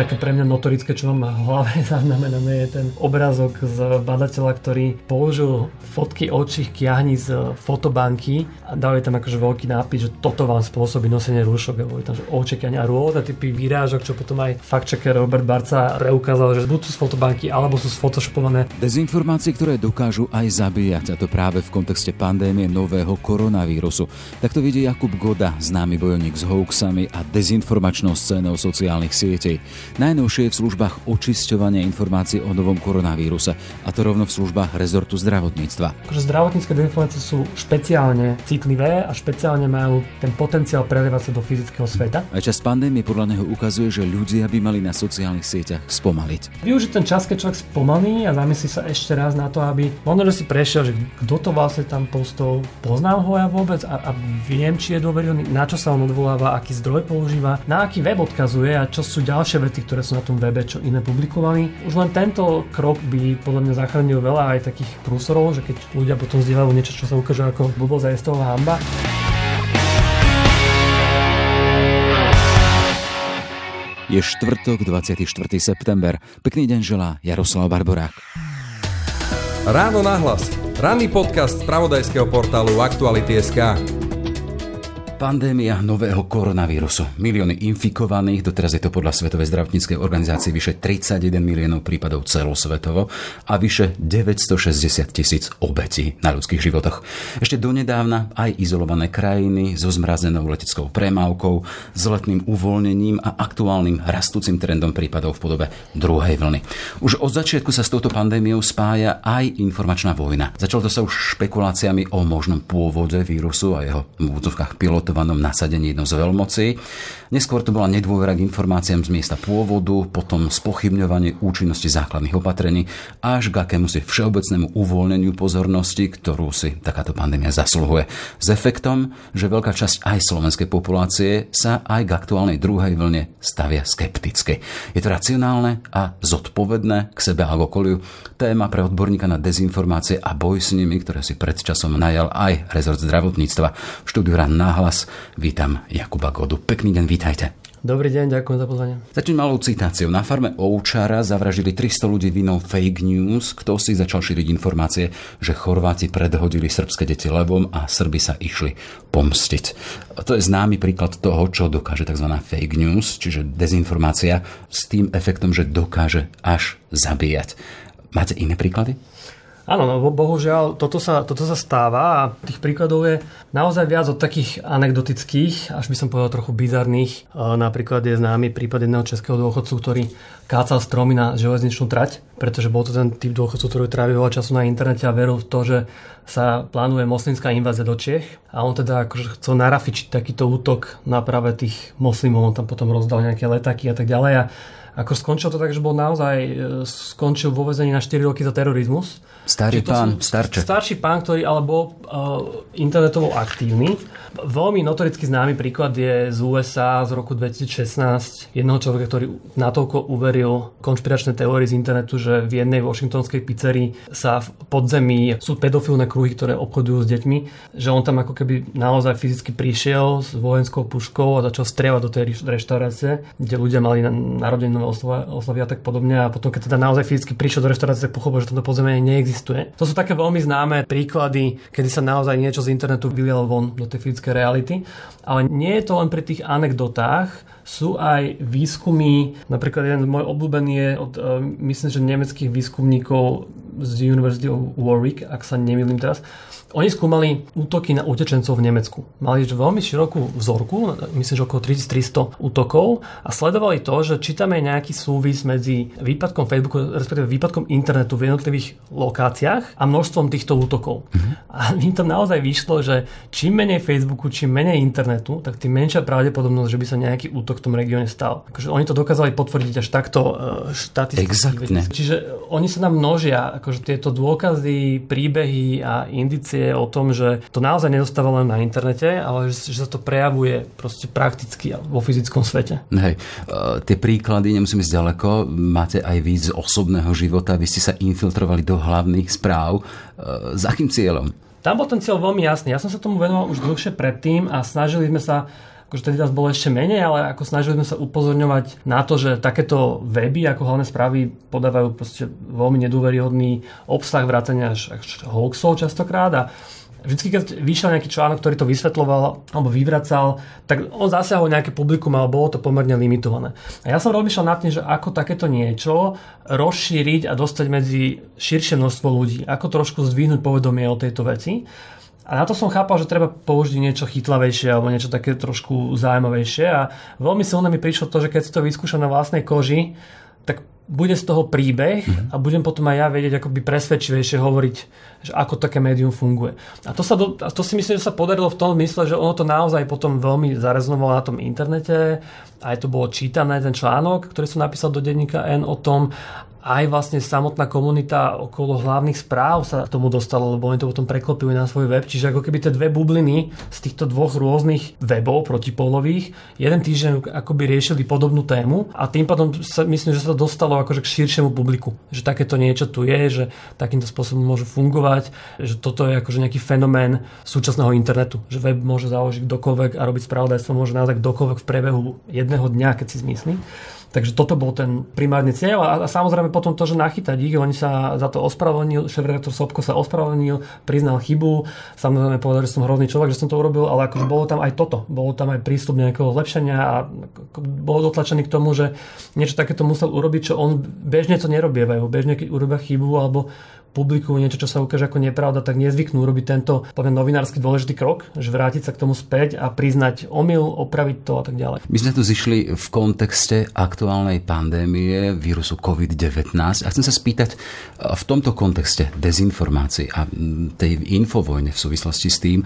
také pre mňa notorické, čo mám v hlave zaznamenané, je ten obrázok z badateľa, ktorý použil fotky očích kiahni z fotobanky a dal tam akože veľký nápis, že toto vám spôsobí nosenie rúšok, je tam že oči kiahni a rôzne typy výrážok, čo potom aj fact-checker Robert Barca preukázal, že buď sú z fotobanky, alebo sú sfotoshopované. Dezinformácie, ktoré dokážu aj zabíjať, a to práve v kontexte pandémie nového koronavírusu. Tak to vidí Jakub Goda, známy bojovník s hoaxami a dezinformačnou scénou sociálnych sietí. Najnovšie je v službách očisťovania informácií o novom koronavíruse, a to rovno v službách rezortu zdravotníctva. Akože zdravotnícke dezinformácie sú špeciálne citlivé a špeciálne majú ten potenciál prelievať sa do fyzického sveta. Aj čas pandémie podľa neho ukazuje, že ľudia by mali na sociálnych sieťach spomaliť. Využiť ten čas, keď človek spomalí a zamyslí sa ešte raz na to, aby možno, že si prešiel, že kto to vlastne tam postol, poznám ho ja vôbec a, a viem, či je dôveryhodný, na čo sa on odvoláva, aký zdroj používa, na aký web odkazuje a čo sú ďalšie vety, ktoré sú na tom webe, čo iné publikovali. Už len tento krok by podľa mňa zachránil veľa aj takých prúsorov, že keď ľudia potom zdieľajú niečo, čo sa ukáže ako blbosť a je z toho hamba. Je štvrtok, 24. september. Pekný deň želá Jaroslav Barborák. Ráno nahlas. Ranný podcast z pravodajského portálu Aktuality.sk. Pandémia nového koronavírusu. Milióny infikovaných, doteraz je to podľa Svetovej zdravotníckej organizácie vyše 31 miliónov prípadov celosvetovo a vyše 960 tisíc obetí na ľudských životoch. Ešte donedávna aj izolované krajiny so zmrazenou leteckou premávkou, s letným uvoľnením a aktuálnym rastúcim trendom prípadov v podobe druhej vlny. Už od začiatku sa s touto pandémiou spája aj informačná vojna. Začalo to sa už špekuláciami o možnom pôvode vírusu a jeho v úvodzovkách garantovanom nasadení jednou z veľmocí. Neskôr to bola nedôvera k informáciám z miesta pôvodu, potom spochybňovanie účinnosti základných opatrení až k akémusi všeobecnému uvoľneniu pozornosti, ktorú si takáto pandémia zasluhuje. S efektom, že veľká časť aj slovenskej populácie sa aj k aktuálnej druhej vlne stavia skepticky. Je to racionálne a zodpovedné k sebe a k okoliu. Téma pre odborníka na dezinformácie a boj s nimi, ktoré si pred časom najal aj rezort zdravotníctva. Štúdiu náhlas vítam Jakuba Godu. Pekný deň, vítajte. Dobrý deň, ďakujem za pozvanie. Začnem malou citáciou. Na farme Oučara zavražili 300 ľudí vinou fake news. Kto si začal šíriť informácie, že Chorváti predhodili srbské deti levom a Srby sa išli pomstiť. To je známy príklad toho, čo dokáže tzv. fake news, čiže dezinformácia s tým efektom, že dokáže až zabíjať. Máte iné príklady? Áno, no bohužiaľ, toto sa, toto sa stáva a tých príkladov je naozaj viac od takých anekdotických, až by som povedal trochu bizarných. Napríklad je známy prípad jedného českého dôchodcu, ktorý kácal stromy na železničnú trať, pretože bol to ten typ dôchodcu, ktorý trávi veľa času na internete a veril v to, že sa plánuje moslimská invázia do Čech a on teda akože chcel narafičiť takýto útok na práve tých moslimov, on tam potom rozdal nejaké letaky a tak ďalej. A ako skončil to tak, že bol naozaj, e, skončil vo vezení na 4 roky za terorizmus. Starý pán, starče. Starší pán, ktorý ale bol uh, internetovo aktívny. Veľmi notoricky známy príklad je z USA z roku 2016 jednoho človeka, ktorý natoľko uveril konšpiračné teórie z internetu, že v jednej washingtonskej pizzerii sa v podzemí sú pedofilné kruhy, ktoré obchodujú s deťmi, že on tam ako keby naozaj fyzicky prišiel s vojenskou puškou a začal strieľať do tej reštaurácie, kde ľudia mali narodenú oslavy a tak podobne. A potom, keď teda naozaj fyzicky prišiel do reštaurácie, tak pochopil, že toto podzemie neexistuje. To sú také veľmi známe príklady, kedy sa naozaj niečo z internetu vylialo von do tej fyzickej reality. Ale nie je to len pri tých anekdotách, sú aj výskumy, napríklad jeden môj obľúbený je od, uh, myslím, že nemeckých výskumníkov z University of Warwick, ak sa nemýlim teraz, oni skúmali útoky na utečencov v Nemecku. Mali veľmi širokú vzorku, myslím, že okolo 3300 útokov a sledovali to, že či tam je nejaký súvis medzi výpadkom Facebooku, respektíve výpadkom internetu v jednotlivých lokáciách a množstvom týchto útokov. Mm-hmm. A im tam naozaj vyšlo, že čím menej Facebooku, čím menej internetu, tak tým menšia pravdepodobnosť, že by sa nejaký útok v tom regióne stal. Akože oni to dokázali potvrdiť až takto uh, štatisticky. Čiže oni sa nám množia, akože tieto dôkazy, príbehy a informácie o tom, že to naozaj nedostáva len na internete, ale že, že sa to prejavuje proste prakticky vo fyzickom svete. Hej, uh, tie príklady, nemusím ísť ďaleko, máte aj z osobného života, vy ste sa infiltrovali do hlavných správ. Uh, s akým cieľom? Tam bol ten cieľ veľmi jasný. Ja som sa tomu venoval už dlhšie predtým a snažili sme sa akože tedy nás bolo ešte menej, ale ako snažili sme sa upozorňovať na to, že takéto weby ako hlavné správy podávajú proste veľmi nedôveryhodný obsah vrátania až, až hoaxov častokrát a Vždycky, keď vyšiel nejaký článok, ktorý to vysvetloval alebo vyvracal, tak on zasiahol nejaké publikum, ale bolo to pomerne limitované. A ja som rozmýšľal nad tým, že ako takéto niečo rozšíriť a dostať medzi širšie množstvo ľudí. Ako trošku zdvihnúť povedomie o tejto veci. A na to som chápal, že treba použiť niečo chytlavejšie alebo niečo také trošku zaujímavejšie. A veľmi silné mi prišlo to, že keď si to vyskúšam na vlastnej koži, tak bude z toho príbeh a budem potom aj ja vedieť akoby presvedčivejšie hovoriť, že ako také médium funguje. A to, sa do, a to si myslím, že sa podarilo v tom mysle, že ono to naozaj potom veľmi zareznovalo na tom internete, aj to bolo čítané, ten článok, ktorý som napísal do denníka N o tom aj vlastne samotná komunita okolo hlavných správ sa tomu dostala, lebo oni to potom preklopili na svoj web. Čiže ako keby tie dve bubliny z týchto dvoch rôznych webov protipolových jeden týždeň akoby riešili podobnú tému a tým pádom sa, myslím, že sa to dostalo akože k širšiemu publiku. Že takéto niečo tu je, že takýmto spôsobom môže fungovať, že toto je akože nejaký fenomén súčasného internetu. Že web môže založiť kdokoľvek a robiť spravodajstvo môže naozaj kdokoľvek v priebehu jedného dňa, keď si zmyslí. Takže toto bol ten primárny cieľ a, a samozrejme potom to, že nachytať ich, oni sa za to ospravedlnil, šéf-redaktor Sobko sa ospravedlnil, priznal chybu, samozrejme povedal, že som hrozný človek, že som to urobil, ale akože bolo tam aj toto, bolo tam aj prístup nejakého zlepšenia a bol dotlačený k tomu, že niečo takéto musel urobiť, čo on bežne to nerobievajú, bežne keď urobia chybu alebo publikujú niečo, čo sa ukáže ako nepravda, tak nezvyknú robiť tento poviem, novinársky dôležitý krok, že vrátiť sa k tomu späť a priznať omyl, opraviť to a tak ďalej. My sme tu zišli v kontexte aktuálnej pandémie vírusu COVID-19 a chcem sa spýtať v tomto kontexte dezinformácií a tej infovojne v súvislosti s tým,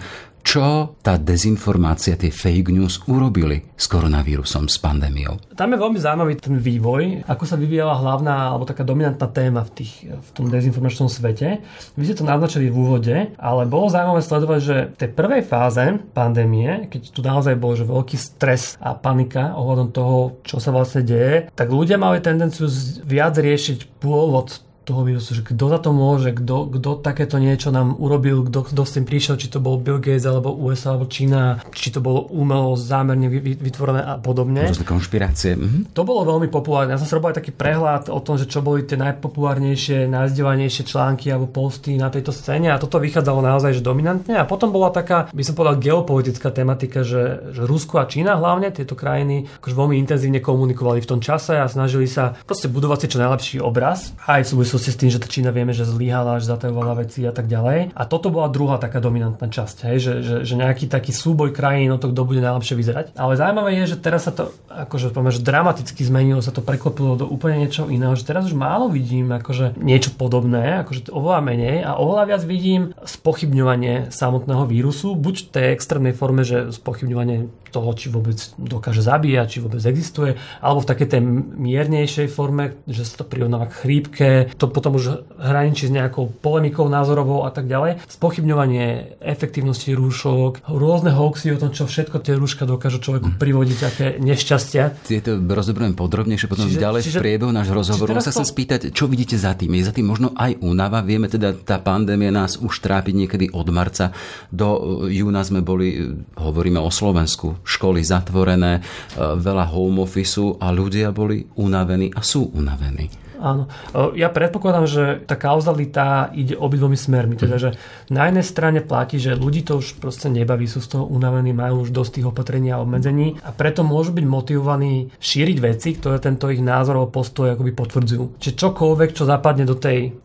čo tá dezinformácia, tie fake news urobili s koronavírusom, s pandémiou? Tam je veľmi zaujímavý ten vývoj, ako sa vyvíjala hlavná alebo taká dominantná téma v, tých, v tom dezinformačnom svete. Vy ste to naznačili v úvode, ale bolo zaujímavé sledovať, že v tej prvej fáze pandémie, keď tu naozaj bol že veľký stres a panika ohľadom toho, čo sa vlastne deje, tak ľudia mali tendenciu viac riešiť pôvod toho vírusu, že kto za to môže, kto, kto takéto niečo nám urobil, kto, kto s tým prišiel, či to bol Bill Gates, alebo USA, alebo Čína, či to bolo umelo, zámerne vytvorené a podobne. Rôzne konšpirácie. Mhm. To bolo veľmi populárne. Ja som si robil aj taký prehľad o tom, že čo boli tie najpopulárnejšie, najzdevanejšie články alebo posty na tejto scéne a toto vychádzalo naozaj že dominantne. A potom bola taká, by som povedal, geopolitická tematika, že, že Rusko a Čína hlavne, tieto krajiny, akože veľmi intenzívne komunikovali v tom čase a snažili sa proste budovať si čo najlepší obraz aj v súvislosti s tým, že tá Čína vieme, že zlyhala, že zatajovala veci a tak ďalej. A toto bola druhá taká dominantná časť, hej, že, že, že nejaký taký súboj krajín o to, kto bude najlepšie vyzerať. Ale zaujímavé je, že teraz sa to akože poviem, že dramaticky zmenilo, sa to preklopilo do úplne niečo iného, že teraz už málo vidím akože niečo podobné, akože oveľa menej a oveľa viac vidím spochybňovanie samotného vírusu, buď v tej extrémnej forme, že spochybňovanie toho, či vôbec dokáže zabíjať, či vôbec existuje, alebo v takej tej miernejšej forme, že sa to prirovnáva k chrípke, to potom už hraničí s nejakou polemikou názorovou a tak ďalej. Spochybňovanie efektívnosti rúšok, rôzne hoaxy o tom, čo všetko tie rúška dokážu človeku privodiť, aké nešťastia. Tieto rozoberiem podrobnejšie potom čiže, ďalej čiže, v priebehu nášho rozhovoru. Sa chcem to... spýtať, čo vidíte za tým? Je za tým možno aj únava? Vieme teda, tá pandémia nás už trápi niekedy od marca. Do júna sme boli, hovoríme o Slovensku, školy zatvorené, e, veľa home office a ľudia boli unavení a sú unavení. Áno. E, ja predpokladám, že tá kauzalita ide obidvomi smermi. Teda, že na jednej strane platí, že ľudí to už proste nebaví, sú z toho unavení, majú už dosť tých opatrení a obmedzení a preto môžu byť motivovaní šíriť veci, ktoré tento ich názor alebo postoj akoby potvrdzujú. Čiže čokoľvek, čo zapadne do tej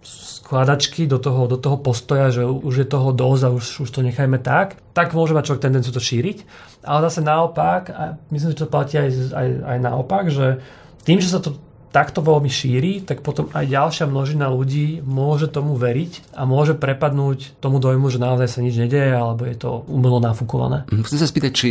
skladačky, do toho, do toho postoja, že už je toho dosť a už, už to nechajme tak, tak môže mať človek tendenciu to šíriť. Ale zase naopak, a myslím, že to platí aj, aj, aj naopak, že tým, že sa to takto veľmi šíri, tak potom aj ďalšia množina ľudí môže tomu veriť a môže prepadnúť tomu dojmu, že naozaj sa nič nedeje alebo je to umelo nafúkované. Chcem sa spýtať, či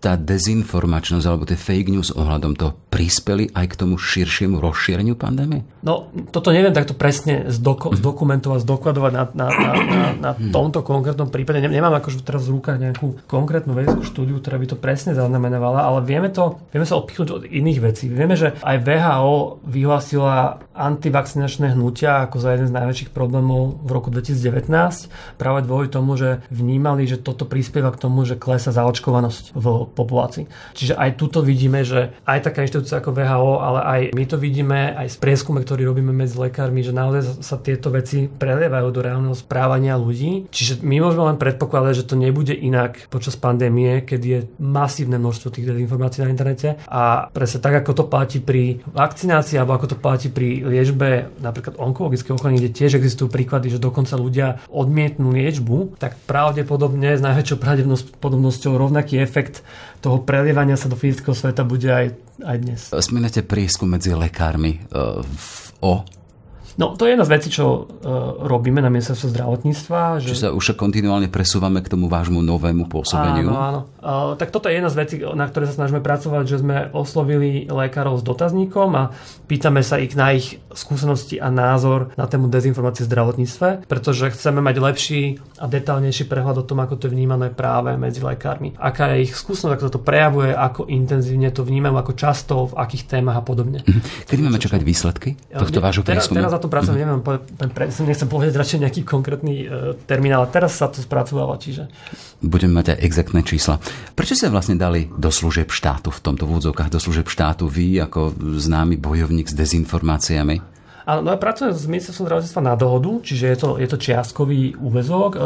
tá dezinformačnosť alebo tie fake news ohľadom toho prispeli aj k tomu širšiemu rozšíreniu pandémie? No, toto neviem takto presne zdoko- mhm. zdokumentovať, zdokladovať na, na, na, na, na mhm. tomto konkrétnom prípade. Nemám akože teraz v rukách nejakú konkrétnu vedeckú štúdiu, ktorá by to presne zaznamenovala, ale vieme to, vieme sa odpichnúť od iných vecí. Vieme, že aj VHO vyhlásila antivakcinačné hnutia ako za jeden z najväčších problémov v roku 2019 práve dvoj tomu, že vnímali, že toto prispieva k tomu, že klesa zaočkovanosť v populácii. Čiže aj tuto vidíme, že aj taká inštitúcia ako VHO, ale aj my to vidíme aj z prieskume, ktorý robíme medzi lekármi, že naozaj sa tieto veci prelievajú do reálneho správania ľudí. Čiže my môžeme len predpokladať, že to nebude inak počas pandémie, keď je masívne množstvo tých dezinformácií na internete. A presne tak, ako to platí pri vakcinácii, alebo ako to platí pri liečbe napríklad onkologického ochorenia, kde tiež existujú príklady, že dokonca ľudia odmietnú liečbu, tak pravdepodobne s najväčšou pravdepodobnosťou rovnaký efekt toho prelievania sa do fyzického sveta bude aj, aj dnes. Spomínate prieskum medzi lekármi uh, o No, to je jedna z vecí, čo uh, robíme na ministerstve zdravotníctva. Že... Čiže sa už kontinuálne presúvame k tomu vášmu novému pôsobeniu. Áno, áno. Uh, tak toto je jedna z vecí, na ktoré sa snažíme pracovať, že sme oslovili lekárov s dotazníkom a pýtame sa ich na ich skúsenosti a názor na tému dezinformácie v zdravotníctve, pretože chceme mať lepší a detálnejší prehľad o tom, ako to je vnímané práve medzi lekármi. Aká je ich skúsenosť, ako sa to prejavuje, ako intenzívne to vnímajú, ako často, v akých témach a podobne. Mhm. Kedy máme čakať výsledky tohto vášho prieskumu? Teraz, teraz pracujem, mm-hmm. neviem, pre, nechcem povedať radšej nejaký konkrétny e, termín, ale teraz sa to spracováva, čiže... Budeme mať aj exaktné čísla. Prečo sa vlastne dali do služieb štátu v tomto vúdzovkách, do služieb štátu vy ako známy bojovník s dezinformáciami? Áno, no ja pracujem s ministerstvom zdravotníctva na dohodu, čiže je to, je to čiastkový úvezok e,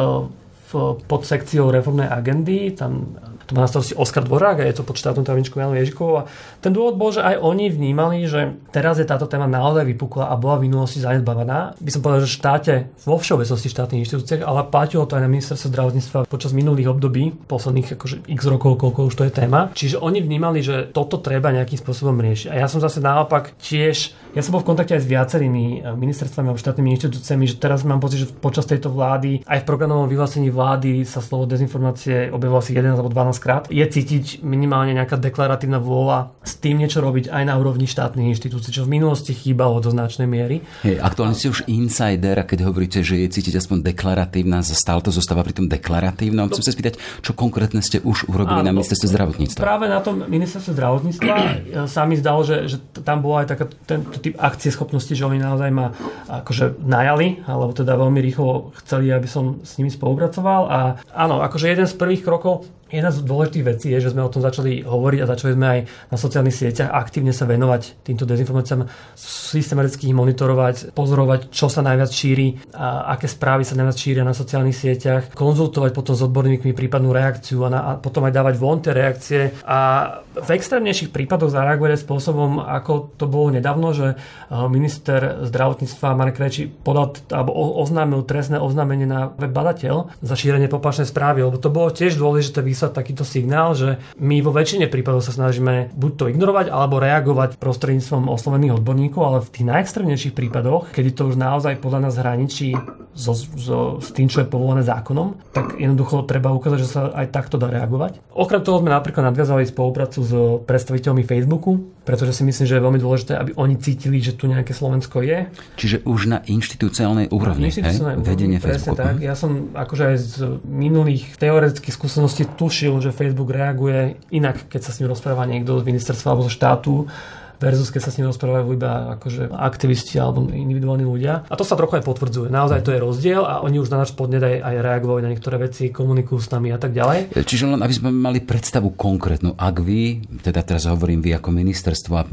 v podsekciou reformnej agendy. Tam to má na starosti Oskar Dvorák a je to pod štátnou tajomničkou Janou Ježikovou. A ten dôvod bol, že aj oni vnímali, že teraz je táto téma naozaj vypukla a bola v minulosti zanedbávaná. By som povedal, že v štáte, vo všeobecnosti štátnych inštitúciách, ale platilo to aj na ministerstve zdravotníctva počas minulých období, posledných akože x rokov, koľko už to je téma. Čiže oni vnímali, že toto treba nejakým spôsobom riešiť. A ja som zase naopak tiež, ja som bol v kontakte aj s viacerými eh, ministerstvami alebo štátnymi inštitúciami, že teraz mám pocit, že počas tejto vlády aj v programovom vyhlásení vlády sa slovo dezinformácie objavilo asi 11 alebo 12 krát. Je cítiť minimálne nejaká deklaratívna vôľa s tým niečo robiť aj na úrovni štátnych inštitúcií, čo v minulosti chýbalo do značnej miery. Hey, aktuálne ste už insider keď hovoríte, že je cítiť aspoň deklaratívna, stále to zostáva pri tom deklaratívnom. Chcem sa spýtať, čo konkrétne ste už urobili Áno, na ministerstve zdravotníctva? Práve na tom ministerstve zdravotníctva sa mi zdalo, že, že tam bola aj taká tento typ akcie schopnosti, že oni naozaj ma akože najali, alebo teda veľmi rýchlo chceli, aby som s nimi spolupracoval. A áno, akože jeden z prvých krokov Jedna z dôležitých vecí je, že sme o tom začali hovoriť a začali sme aj na sociálnych sieťach aktívne sa venovať týmto dezinformáciám, systematicky ich monitorovať, pozorovať, čo sa najviac šíri, a aké správy sa najviac šíria na sociálnych sieťach, konzultovať potom s odborníkmi prípadnú reakciu a, na, a potom aj dávať von tie reakcie a v extrémnejších prípadoch zareagovať spôsobom, ako to bolo nedávno, že minister zdravotníctva Marek Reči podal alebo oznámil trestné oznámenie na web badateľ za šírenie poplašnej správy, lebo to bolo tiež dôležité vyslať takýto signál, že my vo väčšine prípadov sa snažíme buď to ignorovať, alebo reagovať prostredníctvom oslovených odborníkov, ale v tých najextrémnejších prípadoch, kedy to už naozaj podľa nás hraničí so, so, s tým, čo je povolené zákonom, tak jednoducho treba ukázať, že sa aj takto dá reagovať. Okrem toho sme napríklad nadviazali spoluprácu s predstaviteľmi Facebooku, pretože si myslím, že je veľmi dôležité, aby oni cítili, že tu nejaké Slovensko je. Čiže už na inštitúciálnej úrovni, inštitúciálnej úrovni vedenie Facebooku. tak. Ja som akože aj z minulých teoretických skúseností tušil, že Facebook reaguje inak, keď sa s ním rozpráva niekto z ministerstva alebo zo štátu versus keď sa s ním rozprávajú iba akože aktivisti alebo individuálni ľudia. A to sa trochu aj potvrdzuje. Naozaj to je rozdiel a oni už na náš podnet aj, aj reagovali na niektoré veci, komunikujú s nami a tak ďalej. Čiže len aby sme mali predstavu konkrétnu, ak vy, teda teraz hovorím vy ako ministerstvo a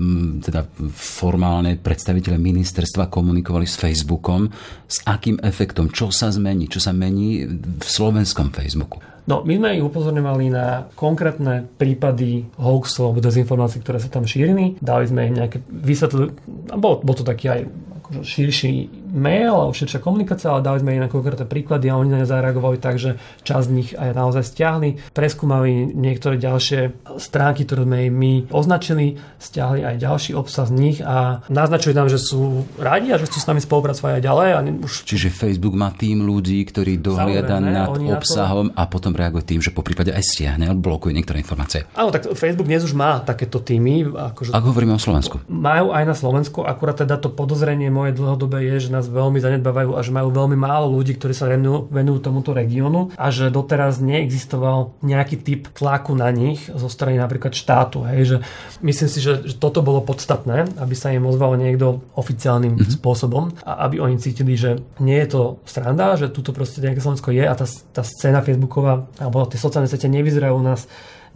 teda formálne predstaviteľe ministerstva komunikovali s Facebookom, s akým efektom, čo sa zmení, čo sa mení v slovenskom Facebooku? No, my sme ich upozorňovali na konkrétne prípady hoaxov alebo dezinformácií, ktoré sa tam šírili. Dali sme im nejaké vysvetlenie, bol, bol to taký aj akože širší mail alebo širšia komunikácia, ale dali sme im na konkrétne príklady a oni na ne zareagovali tak, že časť z nich aj naozaj stiahli, preskúmali niektoré ďalšie stránky, ktoré sme im my označili, stiahli aj ďalší obsah z nich a naznačujú nám, že sú radi a že chcú s nami spolupracovať aj ďalej. A už... Čiže Facebook má tým ľudí, ktorí dohliada nad obsahom na to... a potom reaguje tým, že po prípade aj stiahne alebo blokuje niektoré informácie. Áno, tak Facebook dnes už má takéto týmy. Akože... Ak hovoríme o Slovensku. Majú aj na Slovensku, akurát teda to podozrenie moje dlhodobé je, že nás veľmi zanedbávajú a že majú veľmi málo ľudí, ktorí sa venujú, venujú tomuto regiónu a že doteraz neexistoval nejaký typ tlaku na nich zo strany napríklad štátu. Hej, že myslím si, že, že toto bolo podstatné, aby sa im ozval niekto oficiálnym mm-hmm. spôsobom a aby oni cítili, že nie je to sranda, že tuto proste nejaké Slovensko je a tá, tá scéna Facebooková alebo tie sociálne siete nevyzerajú u nás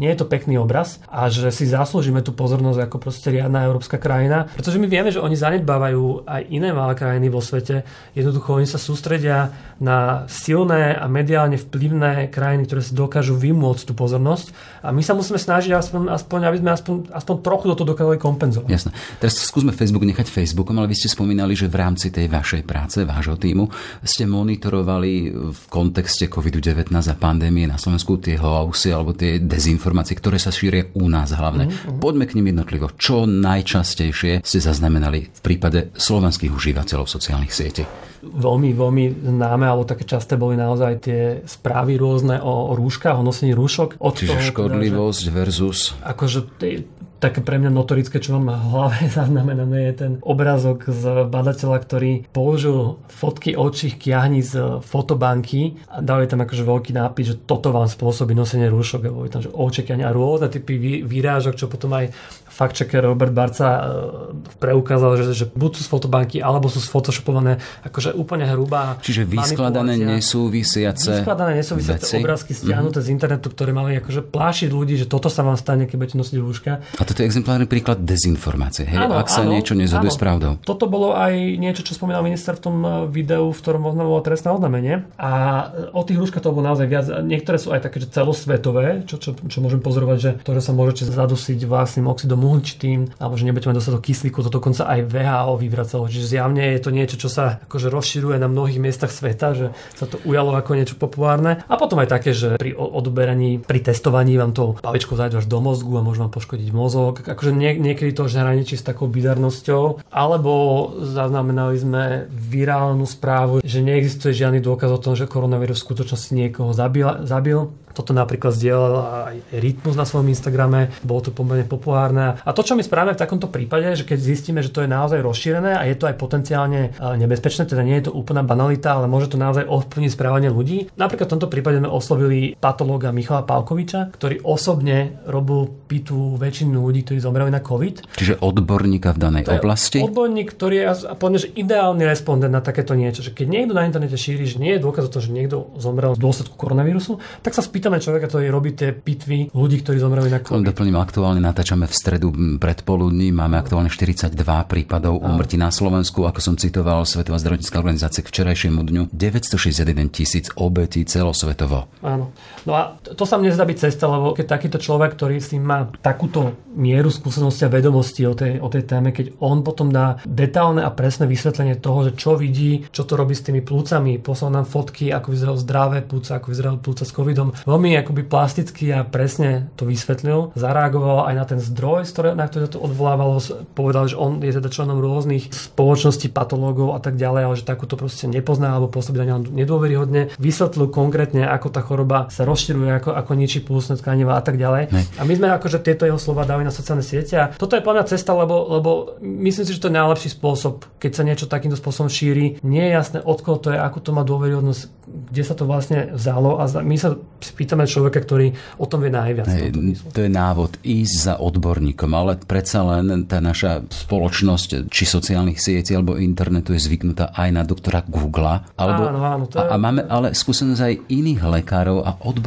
nie je to pekný obraz a že si zaslúžime tú pozornosť ako proste riadna európska krajina, pretože my vieme, že oni zanedbávajú aj iné malé krajiny vo svete. Jednoducho oni sa sústredia na silné a mediálne vplyvné krajiny, ktoré si dokážu vymôcť tú pozornosť a my sa musíme snažiť aspoň, aspoň aby sme aspoň, aspoň trochu do toho dokázali kompenzovať. Jasné. Teraz skúsme Facebook nechať Facebookom, ale vy ste spomínali, že v rámci tej vašej práce, vášho týmu, ste monitorovali v kontexte COVID-19 a pandémie na Slovensku tie hoaxy alebo tie dezinformácie, ktoré sa šíria u nás hlavne. Mm-hmm. Poďme k nim jednotlivo. Čo najčastejšie ste zaznamenali v prípade slovenských užívateľov sociálnych sietí? veľmi, veľmi známe, alebo také časté boli naozaj tie správy rôzne o, o rúškach, o nosení rúšok. Od Čiže toho, škodlivosť teda, že, versus... Akože také pre mňa notorické, čo mám v hlave zaznamenané, je ten obrázok z badateľa, ktorý použil fotky očích kiahni z fotobanky a dali tam akože veľký nápis, že toto vám spôsobí nosenie rúšok. A boli tam, že očekiania a rôzne typy výrážok, čo potom aj fact-checker Robert Barca e, preukázal, že, že buď sú z fotobanky, alebo sú sfotoshopované akože úplne hrubá Čiže vyskladané nesúvisiace Vyskladané nesúvisiace obrázky stiahnuté mm-hmm. z internetu, ktoré mali akože plášiť ľudí, že toto sa vám stane, keď budete nosiť rúška. A to je exemplárny príklad dezinformácie. Hej? Áno, Ak sa áno, niečo nezhoduje s pravdou. Toto bolo aj niečo, čo spomínal minister v tom eh, videu, v ktorom bolo trestné oznámenie. A o tých rúškach to bolo naozaj viac. Niektoré sú aj také, že celosvetové, čo, čo, čo môžem pozorovať, že to, že sa môžete zadusiť vlastným oxidom uhličitým, alebo že nebudete mať dostatok kyslíku, to dokonca aj VHO vyvracalo. Čiže zjavne je to niečo, čo sa akože rozširuje na mnohých miestach sveta, že sa to ujalo ako niečo populárne. A potom aj také, že pri odberaní, pri testovaní vám to pavičko zajde až do mozgu a môže vám poškodiť mozog dialog, akože nie, niekedy to už hraničí s takou bizarnosťou, alebo zaznamenali sme virálnu správu, že neexistuje žiadny dôkaz o tom, že koronavírus v skutočnosti niekoho zabil, zabil toto napríklad zdieľal aj Rytmus na svojom Instagrame, bolo to pomerne populárne. A to, čo my spravíme v takomto prípade, že keď zistíme, že to je naozaj rozšírené a je to aj potenciálne e, nebezpečné, teda nie je to úplná banalita, ale môže to naozaj ovplyvniť správanie ľudí. Napríklad v tomto prípade sme oslovili patológa Michala Pálkoviča, ktorý osobne robil pitu väčšinu ľudí, ktorí zomreli na COVID. Čiže odborníka v danej oblasti? Odborník, ktorý je poviem, že ideálny respondent na takéto niečo. Že keď niekto na internete šíri, že nie je dôkaz o tom, že niekto zomrel z dôsledku koronavírusu, tak sa spýta pýtame človeka, ktorý robí tie pitvy ľudí, ktorí zomreli na COVID. Doplním, aktuálne natáčame v stredu predpoludní, máme aktuálne 42 prípadov úmrtí na Slovensku, ako som citoval Svetová zdravotnícká organizácia k včerajšiemu dňu, 961 tisíc obetí celosvetovo. Áno. No a to sa mne zdá byť cesta, lebo keď takýto človek, ktorý si má takúto mieru skúsenosti a vedomosti o tej, o tej téme, keď on potom dá detálne a presné vysvetlenie toho, že čo vidí, čo to robí s tými plúcami, poslal nám fotky, ako vyzerajú zdravé plúca, ako vyzerajú plúca s covidom veľmi akoby plasticky a presne to vysvetlil. Zareagoval aj na ten zdroj, na ktorý to odvolávalo. Povedal, že on je teda členom rôznych spoločností, patológov a tak ďalej, ale že takúto proste nepozná alebo pôsobí na nedôveryhodne. Vysvetlil konkrétne, ako tá choroba sa rozširuje, ako, ako ničí plusné tkaniva a tak ďalej. Ne. A my sme akože tieto jeho slova dali na sociálne siete a toto je podľa cesta, lebo, lebo myslím si, že to je najlepší spôsob, keď sa niečo takýmto spôsobom šíri. Nie je jasné, od koho to je, ako to má dôveryhodnosť, kde sa to vlastne vzalo a my sa pýtame človeka, ktorý o tom vie najviac. Hej, to je návod ísť za odborníkom, ale predsa len tá naša spoločnosť, či sociálnych sietí alebo internetu je zvyknutá aj na doktora Google. Alebo, áno, áno, to je... a, a máme ale skúsenosť aj iných lekárov a odborníkov,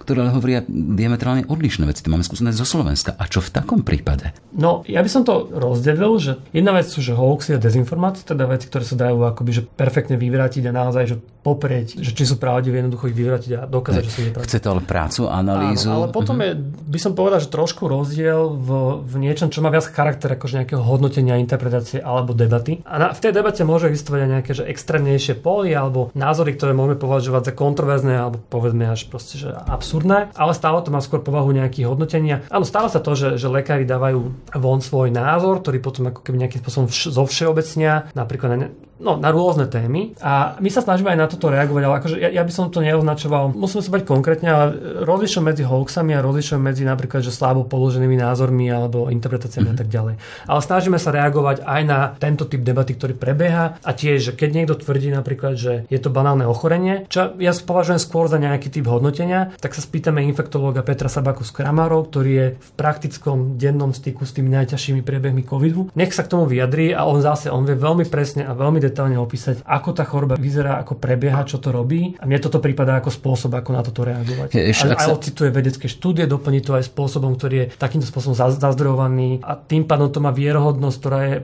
ktorí ale hovoria diametrálne odlišné veci. To máme skúsenosť zo Slovenska. A čo v takom prípade? No, ja by som to rozdelil, že jedna vec sú, že hoaxy a dezinformácie, teda veci, ktoré sa dajú akoby, že perfektne vyvrátiť a naozaj, že poprieť, že či sú pravdivé, jednoducho ich vyvrátiť a dokázať, že sú Chce to ale prácu, analýzu. Áno, ale potom mhm. je, by som povedal, že trošku rozdiel v, v niečom, čo má viac charakter akože nejakého hodnotenia, interpretácie alebo debaty. A na, v tej debate môže existovať aj nejaké že extrémnejšie póly alebo názory, ktoré môžeme považovať za kontroverzné alebo povedzme až proste, že absurdné, ale stále to má skôr povahu nejakých hodnotenia. Áno, stáva sa to, že, že lekári dávajú von svoj názor, ktorý potom ako keby nejakým spôsobom vš- zo všeobecnia, napríklad na, no, na rôzne témy. A my sa snažíme aj na toto reagovať, ale akože ja, ja by som to neoznačoval. Musíme sa bať konkrétne, ale rozlišujem medzi hoaxami a rozlišujem medzi napríklad že slabo položenými názormi alebo interpretáciami mm-hmm. a mhm. tak ďalej. Ale snažíme sa reagovať aj na tento typ debaty, ktorý prebieha a tiež, že keď niekto tvrdí napríklad, že je to banálne ochorenie, čo ja považujem skôr za nejaký typ hodnotenia, tak sa spýtame infektológa Petra Sabaku z Kramarov, ktorý je v praktickom dennom styku s tými najťažšími priebehmi covidu. Nech sa k tomu vyjadrí a on zase, on vie veľmi presne a veľmi detálne opísať, ako tá choroba vyzerá, ako prebieha, čo to robí. A mne toto prípada ako spôsob, ako na toto reagovať. Je, ešte, aj, aj ocituje vedecké štúdie, doplní to aj spôsobom, ktorý je takýmto spôsobom zazdrojovaný a tým pádom to má vierohodnosť, ktorá je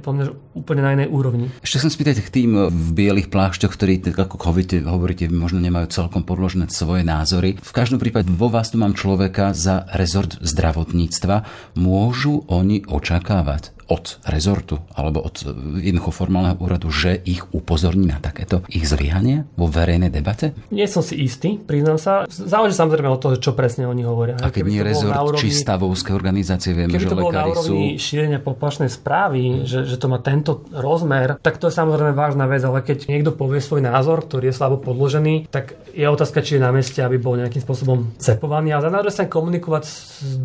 úplne na inej úrovni. Ešte som spýtať k tým v bielých plášťoch, ktorí, ako hovoríte, hovoríte, možno nemajú celkom podložené svoje názory. V každom prípade vo vás tu mám človeka za rezort zdravotníctva. Môžu oni očakávať od rezortu alebo od jednoho formálneho úradu, že ich upozorní na takéto ich zlyhanie vo verejnej debate? Nie som si istý, priznám sa. Záleží samozrejme od toho, čo presne oni hovoria. A keď nie rezort úrovni, či stavovské organizácie, vieme, že to úrovni sú... šírenia poplašnej správy, hmm. že, že to má tento rozmer, tak to je samozrejme vážna vec, ale keď niekto povie svoj názor, ktorý je slabo podložený, tak je otázka, či je na meste, aby bol nejakým spôsobom cepovaný. Ale za na sa komunikovať s,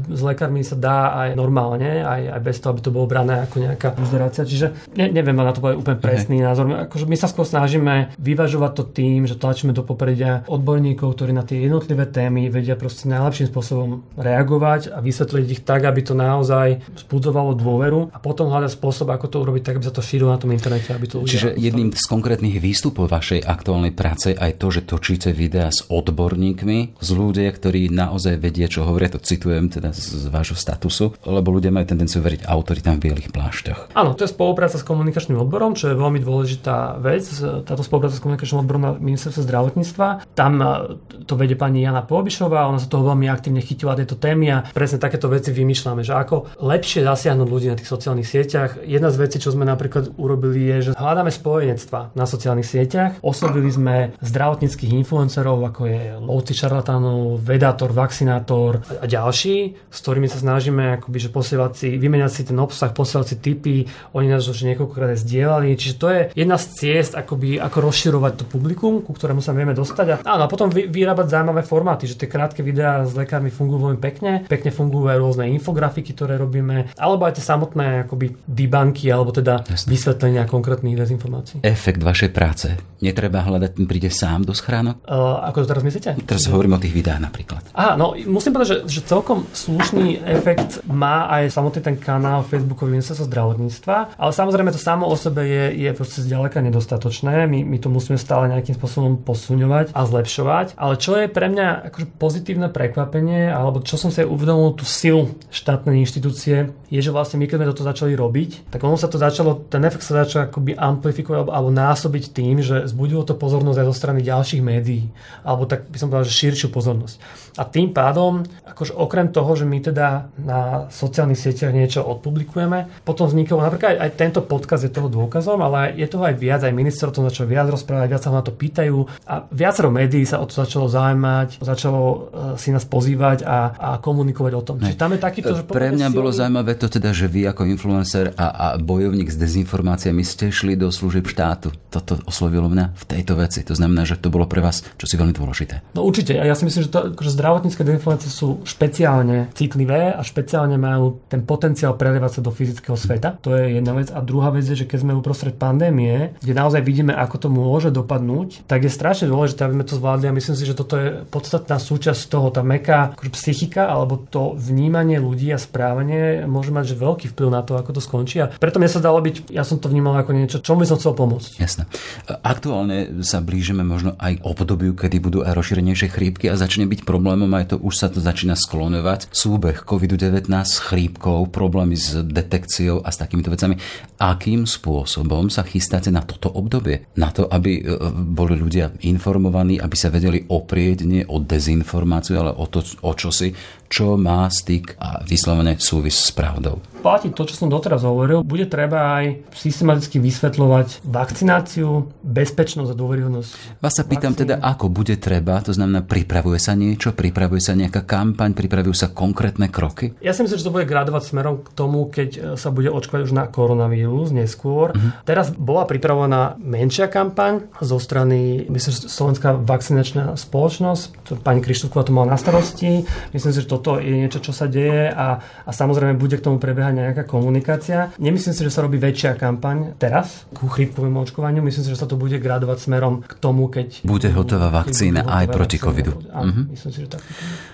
s lekármi sa dá aj normálne, aj, aj bez toho, aby to bolo brané ako nejaká buzerácia. Čiže ne, neviem na to povedať úplne presný okay. názor. Akože my sa skôr snažíme vyvažovať to tým, že tlačíme do popredia odborníkov, ktorí na tie jednotlivé témy vedia proste najlepším spôsobom reagovať a vysvetliť ich tak, aby to naozaj spudzovalo dôveru a potom hľadať spôsob, ako to urobiť tak, aby sa to šírilo na tom internete. Aby to Čiže jedným z konkrétnych výstupov vašej aktuálnej práce aj to, že točíte videá s odborníkmi, z ľudia, ktorí naozaj vedia, čo hovoria, to citujem teda z vášho statusu, lebo ľudia majú tendenciu veriť autoritám v bielých plášťach. Áno, to je spolupráca s komunikačným odborom, čo je veľmi dôležitá vec. Táto spolupráca s komunikačným odborom na ministerstve zdravotníctva. Tam e, to vedie pani Jana Pobišová, ona sa toho veľmi aktívne chytila tejto témy a presne takéto veci vymýšľame, že ako lepšie zasiahnuť ľudí na tých sociálnych sieťach. Jedna z vecí, čo sme napríklad urobili, je, že hľadáme spojenectva na sociálnych sieťach. Osobili sme zdravotníckých influencerov, ako je lovci šarlatánov, vedátor, vakcinátor a ďalší, s ktorými sa snažíme akoby, že posielať si, vymeniať si ten obsah, posielať si tipy, oni nás už niekoľkokrát zdieľali, čiže to je jedna z ciest, akoby, ako rozširovať to publikum, ku ktorému sa vieme dostať a, áno, a potom vy, vyrábať zaujímavé formáty, že tie krátke videá s lekármi fungujú veľmi pekne, pekne fungujú aj rôzne infografiky, ktoré robíme, alebo aj tie samotné akoby debanky, alebo teda Jasne. vysvetlenia konkrétnych dezinformácií. Efekt vašej práce. Netreba hľadať, ten príde sám do schránok? Uh, ako to teraz myslíte? Teraz hovorím o tých videách napríklad. Aha, no musím povedať, že, že celkom slušný efekt má aj samotný ten kanál Facebookový ministerstva zdravotníctva, ale samozrejme to samo o sebe je, je proste zďaleka nedostatočné. My, my to musíme stále nejakým spôsobom posuňovať a zlepšovať. Ale čo je pre mňa akože pozitívne prekvapenie, alebo čo som si uvedomil tú silu štátnej inštitúcie, je, že vlastne my keď sme toto začali robiť, tak ono sa to začalo, ten efekt sa začal akoby amplifikovať alebo, alebo násobiť tým, že zbudilo to pozornosť aj zo strany ďalších médií, alebo tak by som povedal, že širšiu pozornosť. A tým pádom, akože okrem toho, že my teda na sociálnych sieťach niečo odpublikujeme, potom vznikol napríklad aj, aj tento podcast je toho dôkazom, ale je toho aj viac, aj minister o tom začal viac rozprávať, viac sa na to pýtajú a viacero médií sa o to začalo zaujímať, začalo uh, si nás pozývať a, a komunikovať o tom. Čiže tam je takýto, že Pre mňa bolo zaujímavé to teda, že vy ako influencer a, a bojovník s dezinformáciami ste šli do služieb štátu. Toto oslovilo mňa v tejto veci. To znamená, že to bolo pre vás čosi veľmi dôležité. No určite. Ja si myslím, že, to, že zdravotnícke dezinformácie sú špeciálne citlivé a špeciálne majú ten potenciál prelievať sa do fyzického sveta. To je jedna vec. A druhá vec je, že keď sme uprostred pandémie, kde naozaj vidíme, ako to môže dopadnúť, tak je strašne dôležité, aby sme to zvládli. A myslím si, že toto je podstatná súčasť toho, tá meká akože psychika alebo to vnímanie ľudí a správanie môže mať že veľký vplyv na to, ako to skončí. A preto mi sa dalo byť, ja som to vnímal ako niečo, čo by som chcel pomôcť. Jasné. Aktuálne sa blížime možno aj obdobiu, kedy budú aj rozšírenejšie chrípky a začne byť problém problémom, aj to už sa to začína sklonovať. Súbeh COVID-19 s chrípkou, problémy s detekciou a s takýmito vecami. Akým spôsobom sa chystáte na toto obdobie? Na to, aby e, boli ľudia informovaní, aby sa vedeli oprieť nie o dezinformáciu, ale o to, o čosi, čo má styk a vyslovene súvis s pravdou. Platí to, čo som doteraz hovoril. Bude treba aj systematicky vysvetľovať vakcináciu, bezpečnosť a dôveryhodnosť. Vás sa pýtam vakcíny. teda, ako bude treba, to znamená, pripravuje sa niečo, pripravuje sa nejaká kampaň, pripravujú sa konkrétne kroky? Ja si myslím, že to bude gradovať smerom k tomu, keď e, sa bude očkovať už na koronavírus neskôr. Uh-huh. Teraz bola pripravovaná menšia kampaň zo strany, myslím, Slovenská vakcinačná spoločnosť. Pani Krištúková to mala na starosti. Myslím si, že to toto je niečo, čo sa deje a, a samozrejme bude k tomu prebiehať nejaká komunikácia. Nemyslím si, že sa robí väčšia kampaň teraz ku chrípkovému očkovaniu. Myslím si, že sa to bude gradovať smerom k tomu, keď... Bude hotová vakcína aj proti covidu. Áno, uh-huh. myslím si, že tak.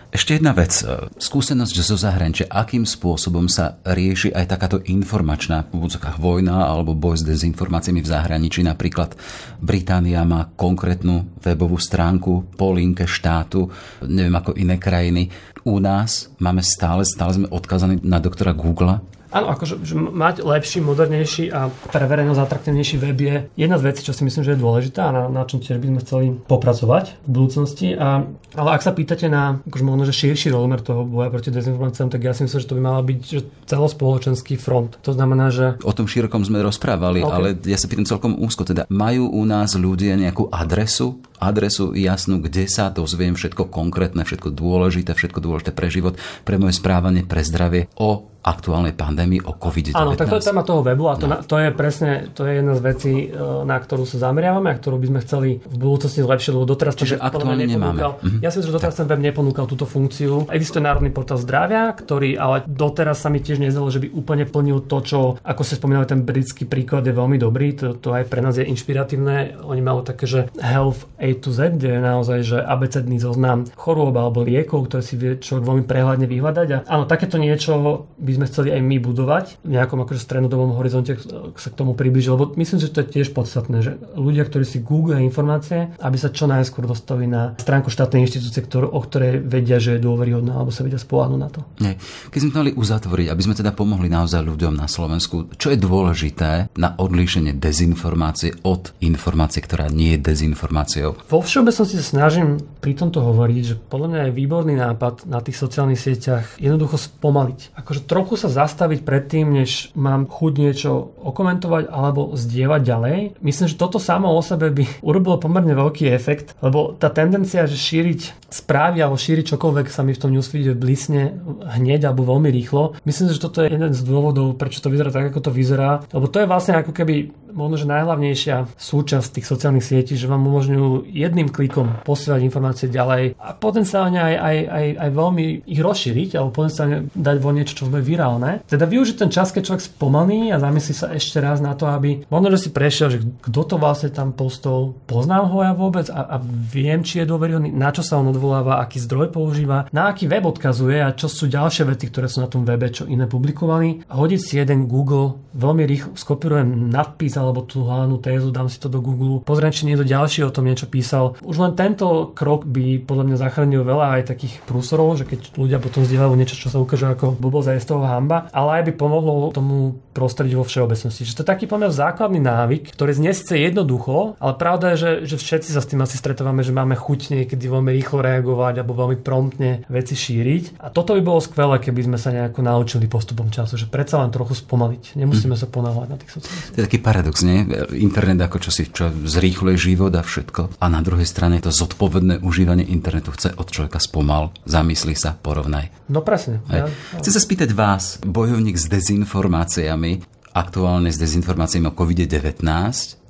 Ešte jedna vec. Skúsenosť zo zahraničia. Akým spôsobom sa rieši aj takáto informačná vojna alebo boj s dezinformáciami v zahraničí? Napríklad Británia má konkrétnu webovú stránku po linke štátu, neviem ako iné krajiny. U nás máme stále, stále sme odkazaní na doktora Google Áno, akože že mať lepší, modernejší a pre verejnosť atraktívnejší web je jedna z vecí, čo si myslím, že je dôležitá a na, na čom tiež by sme chceli popracovať v budúcnosti. A, ale ak sa pýtate na akože možno, že širší rozmer toho boja proti dezinformáciám, tak ja si myslím, že to by mala byť že celospoločenský front. To znamená, že... O tom širokom sme rozprávali, okay. ale ja sa pýtam celkom úzko. Teda majú u nás ľudia nejakú adresu, adresu jasnú, kde sa dozviem všetko konkrétne, všetko dôležité, všetko dôležité pre život, pre moje správanie, pre zdravie o aktuálnej pandémii o COVID-19. Áno, tak to je téma toho webu a to, no. to je presne, to je jedna z vecí, e, na ktorú sa zameriavame a ktorú by sme chceli v budúcnosti zlepšiť, lebo doteraz Čiže aktuálne nemáme. Mhm. Ja si myslím, že doteraz ten web neponúkal túto funkciu. Existuje Národný portál zdravia, ktorý ale doteraz sa mi tiež nezdalo, že by úplne plnil to, čo, ako ste spomínali, ten britský príklad je veľmi dobrý, to, to aj pre nás je inšpiratívne. Oni majú také, že Health A to Z, kde je naozaj, že abecedný zoznam chorôb alebo liekov, ktoré si vie človek veľmi prehľadne vyhľadať. A áno, takéto niečo by sme chceli aj my budovať v nejakom akože strednodobom horizonte sa k tomu približiť, lebo myslím, že to je tiež podstatné, že ľudia, ktorí si googlia informácie, aby sa čo najskôr dostali na stránku štátnej inštitúcie, ktorú, o ktorej vedia, že je dôveryhodná, alebo sa vedia spolahnuť na to. Nie. Keď sme to mali uzatvoriť, aby sme teda pomohli naozaj ľuďom na Slovensku, čo je dôležité na odlíšenie dezinformácie od informácie, ktorá nie je dezinformáciou? Vo všeobecnosti sa snažím pri tomto hovoriť, že podľa mňa je výborný nápad na tých sociálnych sieťach jednoducho spomaliť. Akože trochu sa zastaviť predtým, než mám chuť niečo okomentovať alebo zdieľať ďalej. Myslím, že toto samo o sebe by urobilo pomerne veľký efekt, lebo tá tendencia, že šíriť správy alebo šíriť čokoľvek sa mi v tom newsfeede blisne hneď alebo veľmi rýchlo. Myslím, že toto je jeden z dôvodov, prečo to vyzerá tak, ako to vyzerá. Lebo to je vlastne ako keby možno, že najhlavnejšia súčasť tých sociálnych sietí, že vám umožňujú jedným klikom posielať informácie ďalej a potenciálne aj, aj, aj, aj veľmi ich rozšíriť alebo potenciálne dať vo niečo, čo bude virálne. Teda využiť ten čas, keď človek spomalí a zamyslí sa ešte raz na to, aby možno, že si prešiel, že kto to vlastne tam postol, poznám ho ja vôbec a, a viem, či je dôveryhodný, na čo sa on odvoláva, aký zdroj používa, na aký web odkazuje a čo sú ďalšie vety, ktoré sú na tom webe, čo iné publikovali. Hodiť si jeden Google, veľmi rýchlo skopírujem nadpis alebo tú hlavnú tézu, dám si to do Google, pozriem, či niekto ďalší o tom niečo písal. Už len tento krok by podľa mňa zachránil veľa aj takých prúsorov, že keď ľudia potom zdieľajú niečo, čo sa ukáže ako blbosť a je z toho hamba, ale aj by pomohlo tomu prostrediu vo všeobecnosti. Že to je taký pomer základný návyk, ktorý znie síce jednoducho, ale pravda je, že, že všetci sa s tým asi stretávame, že máme chuť niekedy veľmi rýchlo reagovať alebo veľmi promptne veci šíriť. A toto by bolo skvelé, keby sme sa nejako naučili postupom času, že predsa len trochu spomaliť. Nemusíme hmm. sa ponáhľať na tých sociálnych. To je taký paradox, nie? Internet ako čo si čo zrýchluje život a všetko. A na druhej strane to zodpovedné užívanie internetu chce od človeka spomal, zamyslí sa, porovnaj. No presne. Ja, Chcem sa spýtať vás, bojovník s dezinformáciami, aktuálne s dezinformáciami o COVID-19,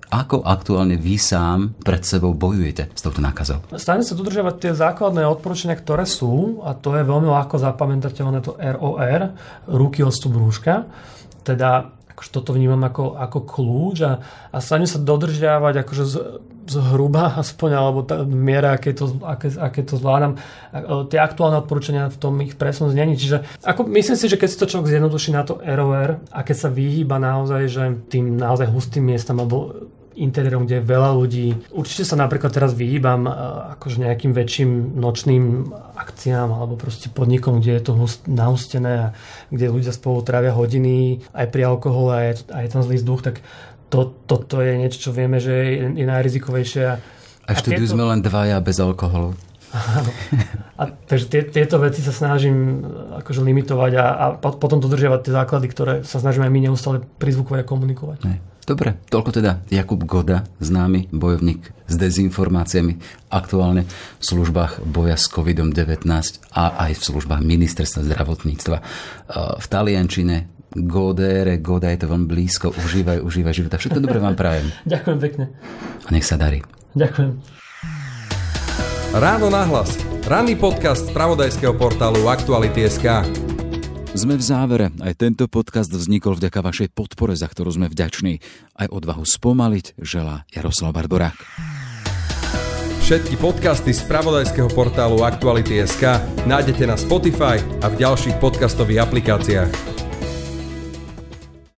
ako aktuálne vy sám pred sebou bojujete s touto nákazou? Stále sa dodržiavať tie základné odporúčania, ktoré sú, a to je veľmi ľahko zapamätateľné to ROR, ruky odstup rúška. Teda akože toto vnímam ako, ako kľúč a, a snažím sa dodržiavať akože z, zhruba aspoň, alebo tá miera, aké to, aké, aké to zvládam, tie aktuálne odporúčania v tom ich presnom znení. Čiže ako, myslím si, že keď si to človek zjednoduší na to ROR a keď sa vyhýba naozaj, že tým naozaj hustým miestam alebo interiérom, kde je veľa ľudí. Určite sa napríklad teraz vyhýbam akože nejakým väčším nočným akciám alebo proste podnikom, kde je to nahustené a kde ľudia spolu trávia hodiny aj pri alkohole a je, a je tam zlý vzduch, tak to, toto je niečo, čo vieme, že je, je najrizikovejšie. A, a štúdiu tieto... sme len dvaja bez alkoholu. A takže tie, tieto veci sa snažím akože limitovať a, a potom dodržiavať tie základy, ktoré sa snažíme aj my neustále prizvukovať a komunikovať. Ne. Dobre, toľko teda Jakub Goda, známy bojovník s dezinformáciami, aktuálne v službách boja s COVID-19 a aj v službách ministerstva zdravotníctva. V Taliančine Godere, Goda je to veľmi blízko, užívaj, užívaj života. Všetko dobre vám prajem. Ďakujem pekne. A nech sa darí. Ďakujem. Ráno nahlas. Ranný podcast z pravodajského portálu Aktuality.sk. Sme v závere. Aj tento podcast vznikol vďaka vašej podpore, za ktorú sme vďační. Aj odvahu spomaliť želá Jaroslav Barborák. Všetky podcasty z pravodajského portálu Aktuality.sk nájdete na Spotify a v ďalších podcastových aplikáciách.